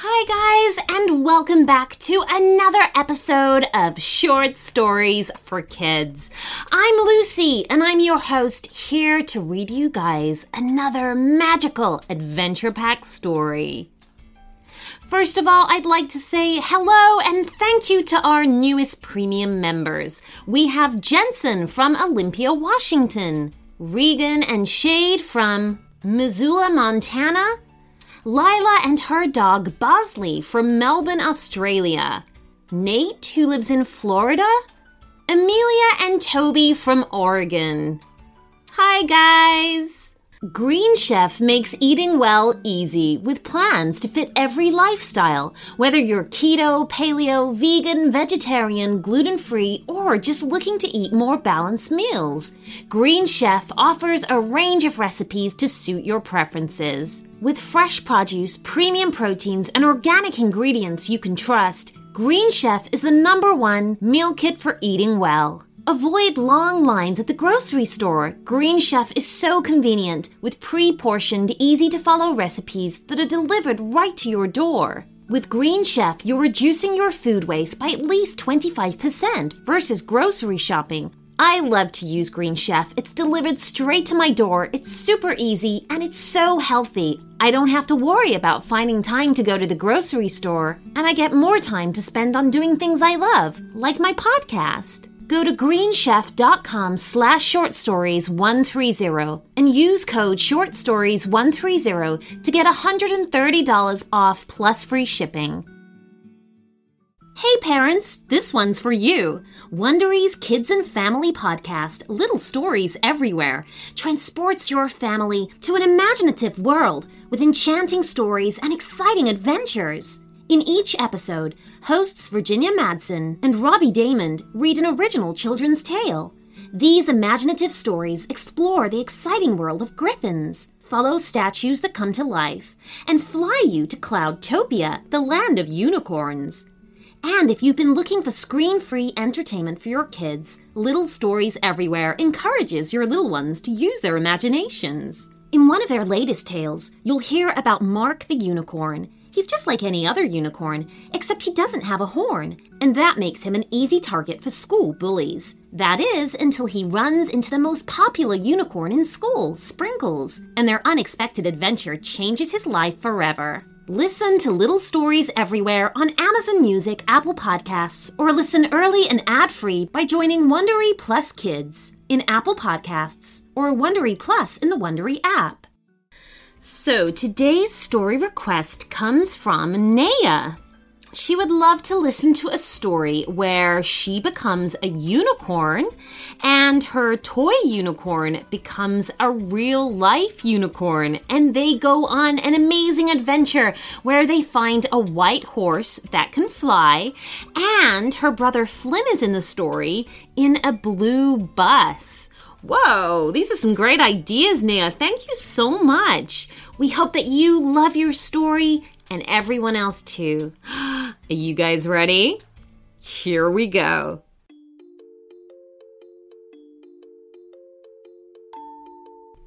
Hi, guys, and welcome back to another episode of Short Stories for Kids. I'm Lucy, and I'm your host here to read you guys another magical adventure pack story. First of all, I'd like to say hello and thank you to our newest premium members. We have Jensen from Olympia, Washington, Regan and Shade from Missoula, Montana, Lila and her dog Bosley from Melbourne, Australia, Nate, who lives in Florida, Amelia and Toby from Oregon. Hi, guys! Green Chef makes eating well easy with plans to fit every lifestyle, whether you're keto, paleo, vegan, vegetarian, gluten free, or just looking to eat more balanced meals. Green Chef offers a range of recipes to suit your preferences. With fresh produce, premium proteins, and organic ingredients you can trust, Green Chef is the number one meal kit for eating well. Avoid long lines at the grocery store. Green Chef is so convenient with pre portioned, easy to follow recipes that are delivered right to your door. With Green Chef, you're reducing your food waste by at least 25% versus grocery shopping. I love to use Green Chef. It's delivered straight to my door, it's super easy, and it's so healthy. I don't have to worry about finding time to go to the grocery store, and I get more time to spend on doing things I love, like my podcast. Go to greenchef.com slash short stories 130 and use code short stories 130 to get $130 off plus free shipping. Hey parents, this one's for you. Wondery's Kids and Family podcast, Little Stories Everywhere, transports your family to an imaginative world with enchanting stories and exciting adventures. In each episode, hosts Virginia Madsen and Robbie Daymond read an original children's tale. These imaginative stories explore the exciting world of griffins, follow statues that come to life, and fly you to Cloudtopia, the land of unicorns. And if you've been looking for screen free entertainment for your kids, Little Stories Everywhere encourages your little ones to use their imaginations. In one of their latest tales, you'll hear about Mark the Unicorn He's just like any other unicorn, except he doesn't have a horn, and that makes him an easy target for school bullies. That is, until he runs into the most popular unicorn in school, Sprinkles, and their unexpected adventure changes his life forever. Listen to Little Stories Everywhere on Amazon Music, Apple Podcasts, or listen early and ad-free by joining Wondery Plus Kids in Apple Podcasts or Wondery Plus in the Wondery app. So today's story request comes from Naya. She would love to listen to a story where she becomes a unicorn and her toy unicorn becomes a real life unicorn and they go on an amazing adventure where they find a white horse that can fly and her brother Flynn is in the story in a blue bus. Whoa, these are some great ideas, Naya. Thank you so much. We hope that you love your story and everyone else too. Are you guys ready? Here we go.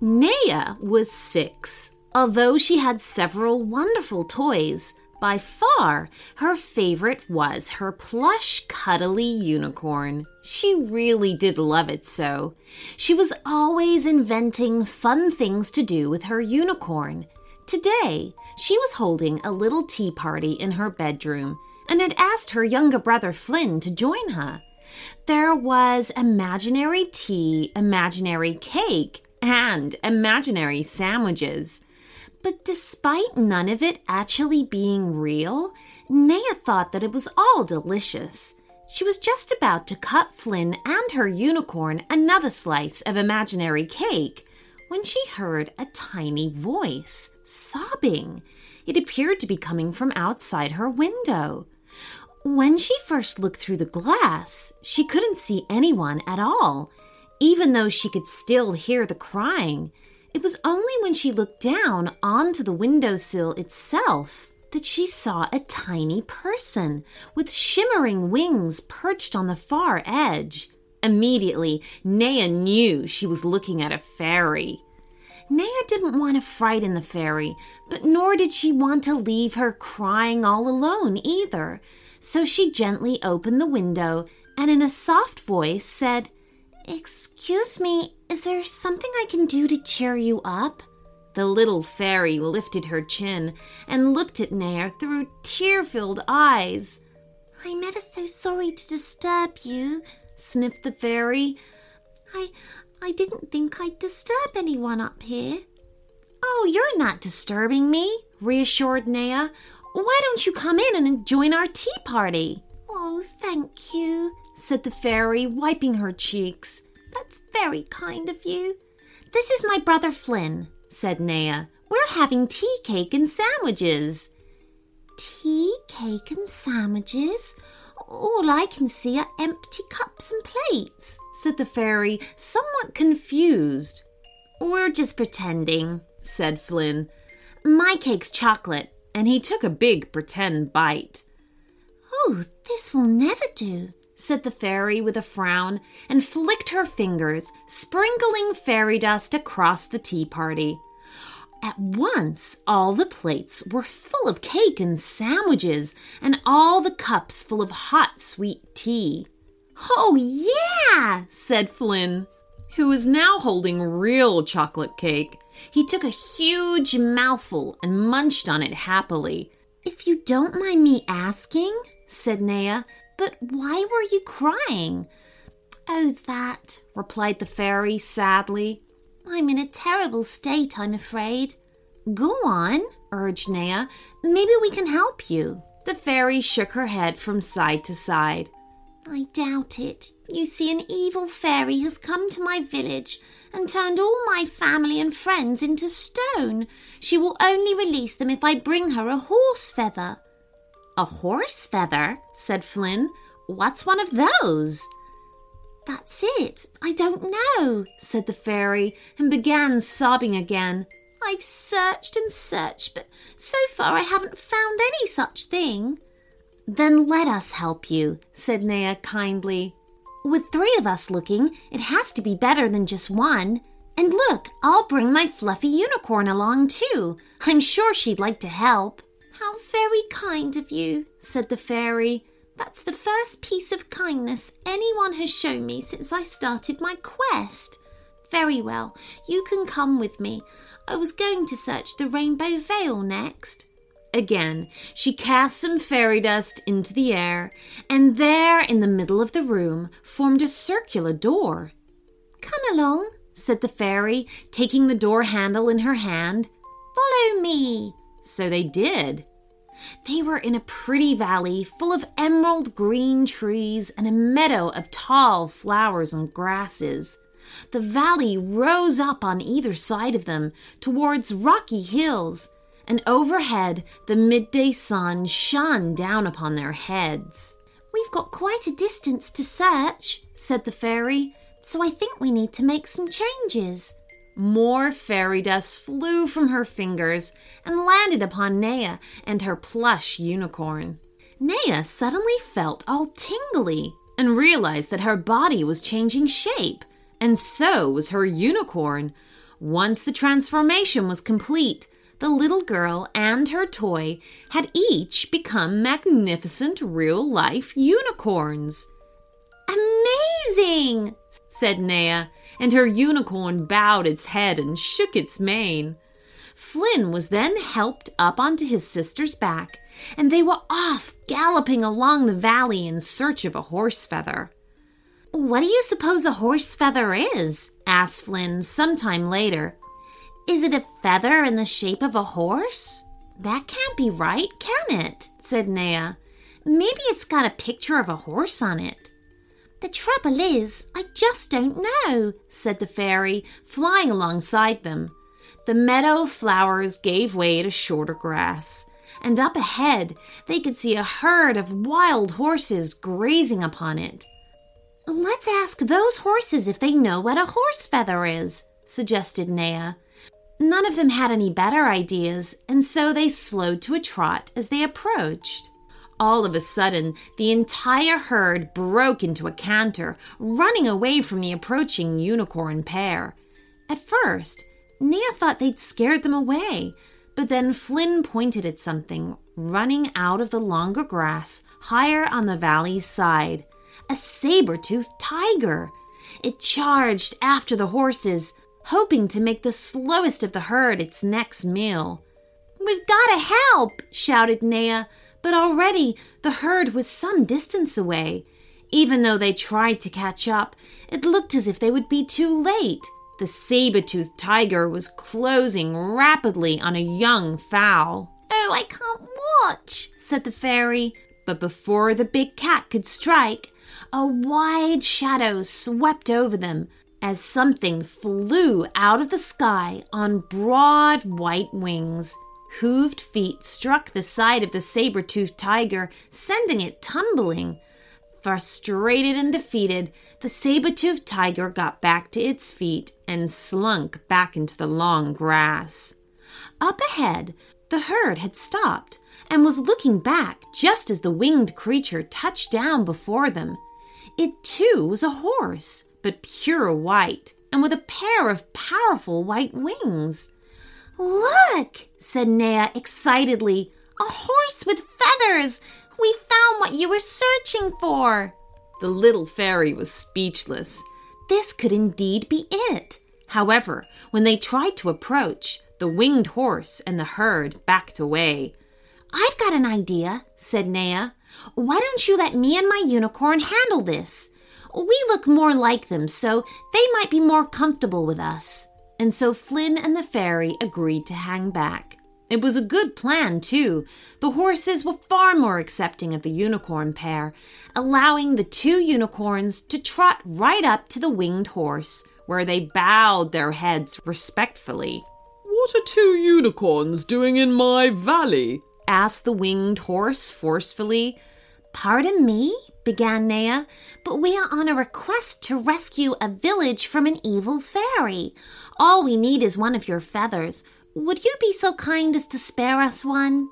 Naya was six. Although she had several wonderful toys, by far, her favorite was her plush, cuddly unicorn. She really did love it so. She was always inventing fun things to do with her unicorn. Today, she was holding a little tea party in her bedroom and had asked her younger brother Flynn to join her. There was imaginary tea, imaginary cake, and imaginary sandwiches. But despite none of it actually being real, Naya thought that it was all delicious. She was just about to cut Flynn and her unicorn another slice of imaginary cake when she heard a tiny voice sobbing. It appeared to be coming from outside her window. When she first looked through the glass, she couldn't see anyone at all, even though she could still hear the crying. It was only when she looked down onto the windowsill itself that she saw a tiny person with shimmering wings perched on the far edge. Immediately, Naya knew she was looking at a fairy. Naya didn't want to frighten the fairy, but nor did she want to leave her crying all alone either. So she gently opened the window and in a soft voice said, Excuse me, is there something I can do to cheer you up? The little fairy lifted her chin and looked at Naya through tear filled eyes. I'm ever so sorry to disturb you, sniffed the fairy. I I didn't think I'd disturb anyone up here. Oh, you're not disturbing me, reassured Naya. Why don't you come in and join our tea party? Oh, thank you, said the fairy, wiping her cheeks. That's very kind of you. This is my brother Flynn, said Naya. We're having tea cake and sandwiches. Tea cake and sandwiches? All I can see are empty cups and plates, said the fairy, somewhat confused. We're just pretending, said Flynn. My cake's chocolate, and he took a big pretend bite. Oh, this will never do, said the fairy with a frown, and flicked her fingers, sprinkling fairy dust across the tea party. At once, all the plates were full of cake and sandwiches, and all the cups full of hot, sweet tea. Oh, yeah, said Flynn, who was now holding real chocolate cake. He took a huge mouthful and munched on it happily. If you don't mind me asking, said Naya, but why were you crying? Oh, that, replied the fairy sadly. I'm in a terrible state, I'm afraid. Go on, urged Naya. Maybe we can help you. The fairy shook her head from side to side. I doubt it. You see, an evil fairy has come to my village and turned all my family and friends into stone. She will only release them if I bring her a horse feather. A horse feather? said Flynn. What's one of those? That's it. I don't know, said the fairy, and began sobbing again. I've searched and searched, but so far I haven't found any such thing. Then let us help you, said Naya kindly. With three of us looking, it has to be better than just one. And look, I'll bring my fluffy unicorn along too. I'm sure she'd like to help. How very kind of you, said the fairy. That's the first piece of kindness anyone has shown me since I started my quest. Very well, you can come with me. I was going to search the rainbow veil next. Again, she cast some fairy dust into the air, and there in the middle of the room formed a circular door. Come along, said the fairy, taking the door handle in her hand. Follow me. So they did. They were in a pretty valley full of emerald green trees and a meadow of tall flowers and grasses. The valley rose up on either side of them towards rocky hills, and overhead the midday sun shone down upon their heads. We've got quite a distance to search, said the fairy, so I think we need to make some changes. More fairy dust flew from her fingers and landed upon Naya and her plush unicorn. Naya suddenly felt all tingly and realized that her body was changing shape, and so was her unicorn. Once the transformation was complete, the little girl and her toy had each become magnificent real life unicorns. Amazing! said Naya and her unicorn bowed its head and shook its mane. Flynn was then helped up onto his sister's back, and they were off galloping along the valley in search of a horse feather. What do you suppose a horse feather is? asked Flynn some time later. Is it a feather in the shape of a horse? That can't be right, can it? said Naya. Maybe it's got a picture of a horse on it. The trouble is, I just don't know, said the fairy, flying alongside them. The meadow flowers gave way to shorter grass, and up ahead they could see a herd of wild horses grazing upon it. Let's ask those horses if they know what a horse feather is, suggested Naya. None of them had any better ideas, and so they slowed to a trot as they approached. All of a sudden, the entire herd broke into a canter, running away from the approaching unicorn pair. At first, Naya thought they'd scared them away, but then Flynn pointed at something running out of the longer grass higher on the valley's side a saber toothed tiger. It charged after the horses, hoping to make the slowest of the herd its next meal. We've got to help, shouted Naya, but already the herd was some distance away. Even though they tried to catch up, it looked as if they would be too late. The saber toothed tiger was closing rapidly on a young foal. Oh, I can't watch, said the fairy. But before the big cat could strike, a wide shadow swept over them as something flew out of the sky on broad white wings. Hooved feet struck the side of the saber toothed tiger, sending it tumbling. Frustrated and defeated, the saber toothed tiger got back to its feet and slunk back into the long grass. Up ahead, the herd had stopped and was looking back just as the winged creature touched down before them. It too was a horse, but pure white, and with a pair of powerful white wings. Look, said Naya excitedly. A horse with feathers! We found what you were searching for! The little fairy was speechless. This could indeed be it. However, when they tried to approach, the winged horse and the herd backed away. I've got an idea, said Naya. Why don't you let me and my unicorn handle this? We look more like them, so they might be more comfortable with us. And so Flynn and the fairy agreed to hang back. It was a good plan, too. The horses were far more accepting of the unicorn pair, allowing the two unicorns to trot right up to the winged horse, where they bowed their heads respectfully. What are two unicorns doing in my valley? asked the winged horse forcefully. Pardon me, began Naya, but we are on a request to rescue a village from an evil fairy. All we need is one of your feathers. Would you be so kind as to spare us one?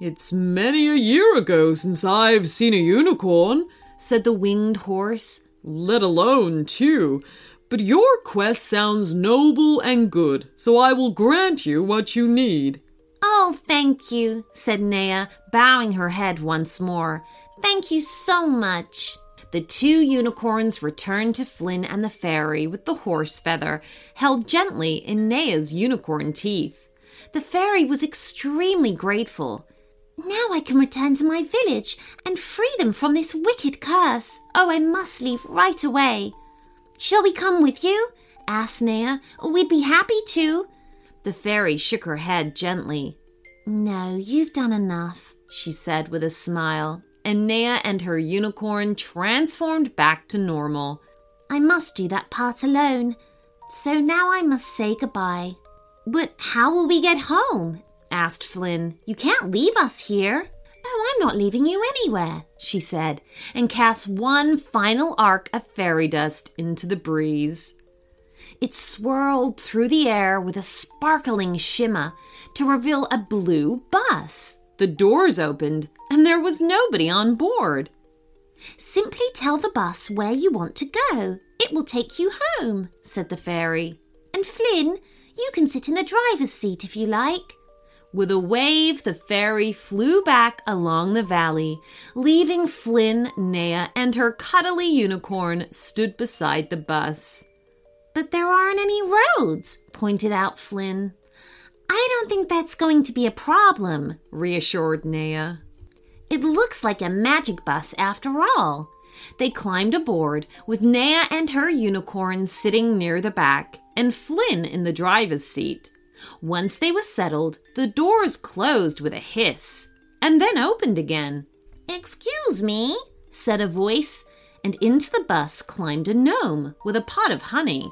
It's many a year ago since I've seen a unicorn, said the winged horse. Let alone two. But your quest sounds noble and good, so I will grant you what you need. Oh, thank you, said Naya, bowing her head once more. Thank you so much. The two unicorns returned to Flynn and the fairy with the horse feather held gently in Naya's unicorn teeth. The fairy was extremely grateful. Now I can return to my village and free them from this wicked curse. Oh, I must leave right away. Shall we come with you? asked Naya. We'd be happy to. The fairy shook her head gently. No, you've done enough, she said with a smile, and Naya and her unicorn transformed back to normal. I must do that part alone, so now I must say goodbye. But how will we get home? asked Flynn. You can't leave us here. Oh, I'm not leaving you anywhere, she said, and cast one final arc of fairy dust into the breeze. It swirled through the air with a sparkling shimmer to reveal a blue bus. The doors opened, and there was nobody on board. Simply tell the bus where you want to go. It will take you home, said the fairy. And Flynn, you can sit in the driver's seat if you like. With a wave, the fairy flew back along the valley, leaving Flynn, Naya, and her cuddly unicorn stood beside the bus. But there aren't any roads, pointed out Flynn. I don't think that's going to be a problem, reassured Naya. It looks like a magic bus after all. They climbed aboard, with Naya and her unicorn sitting near the back, and Flynn in the driver's seat. Once they were settled, the doors closed with a hiss, and then opened again. Excuse me, said a voice, and into the bus climbed a gnome with a pot of honey.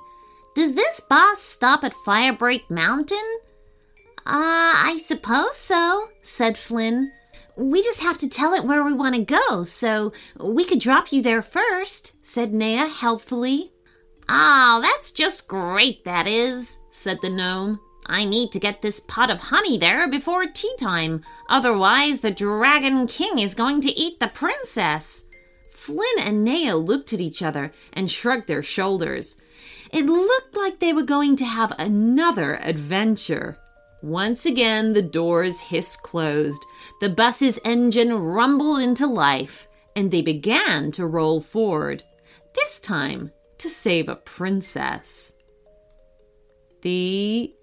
Does this bus stop at Firebreak Mountain? Ah, uh, I suppose so, said Flynn. We just have to tell it where we want to go, so we could drop you there first, said Naya helpfully. Ah, oh, that's just great, that is, said the gnome. I need to get this pot of honey there before tea time, otherwise, the Dragon King is going to eat the princess. Flynn and Naya looked at each other and shrugged their shoulders. It looked like they were going to have another adventure. Once again, the doors hissed closed, the bus's engine rumbled into life, and they began to roll forward, this time to save a princess. The.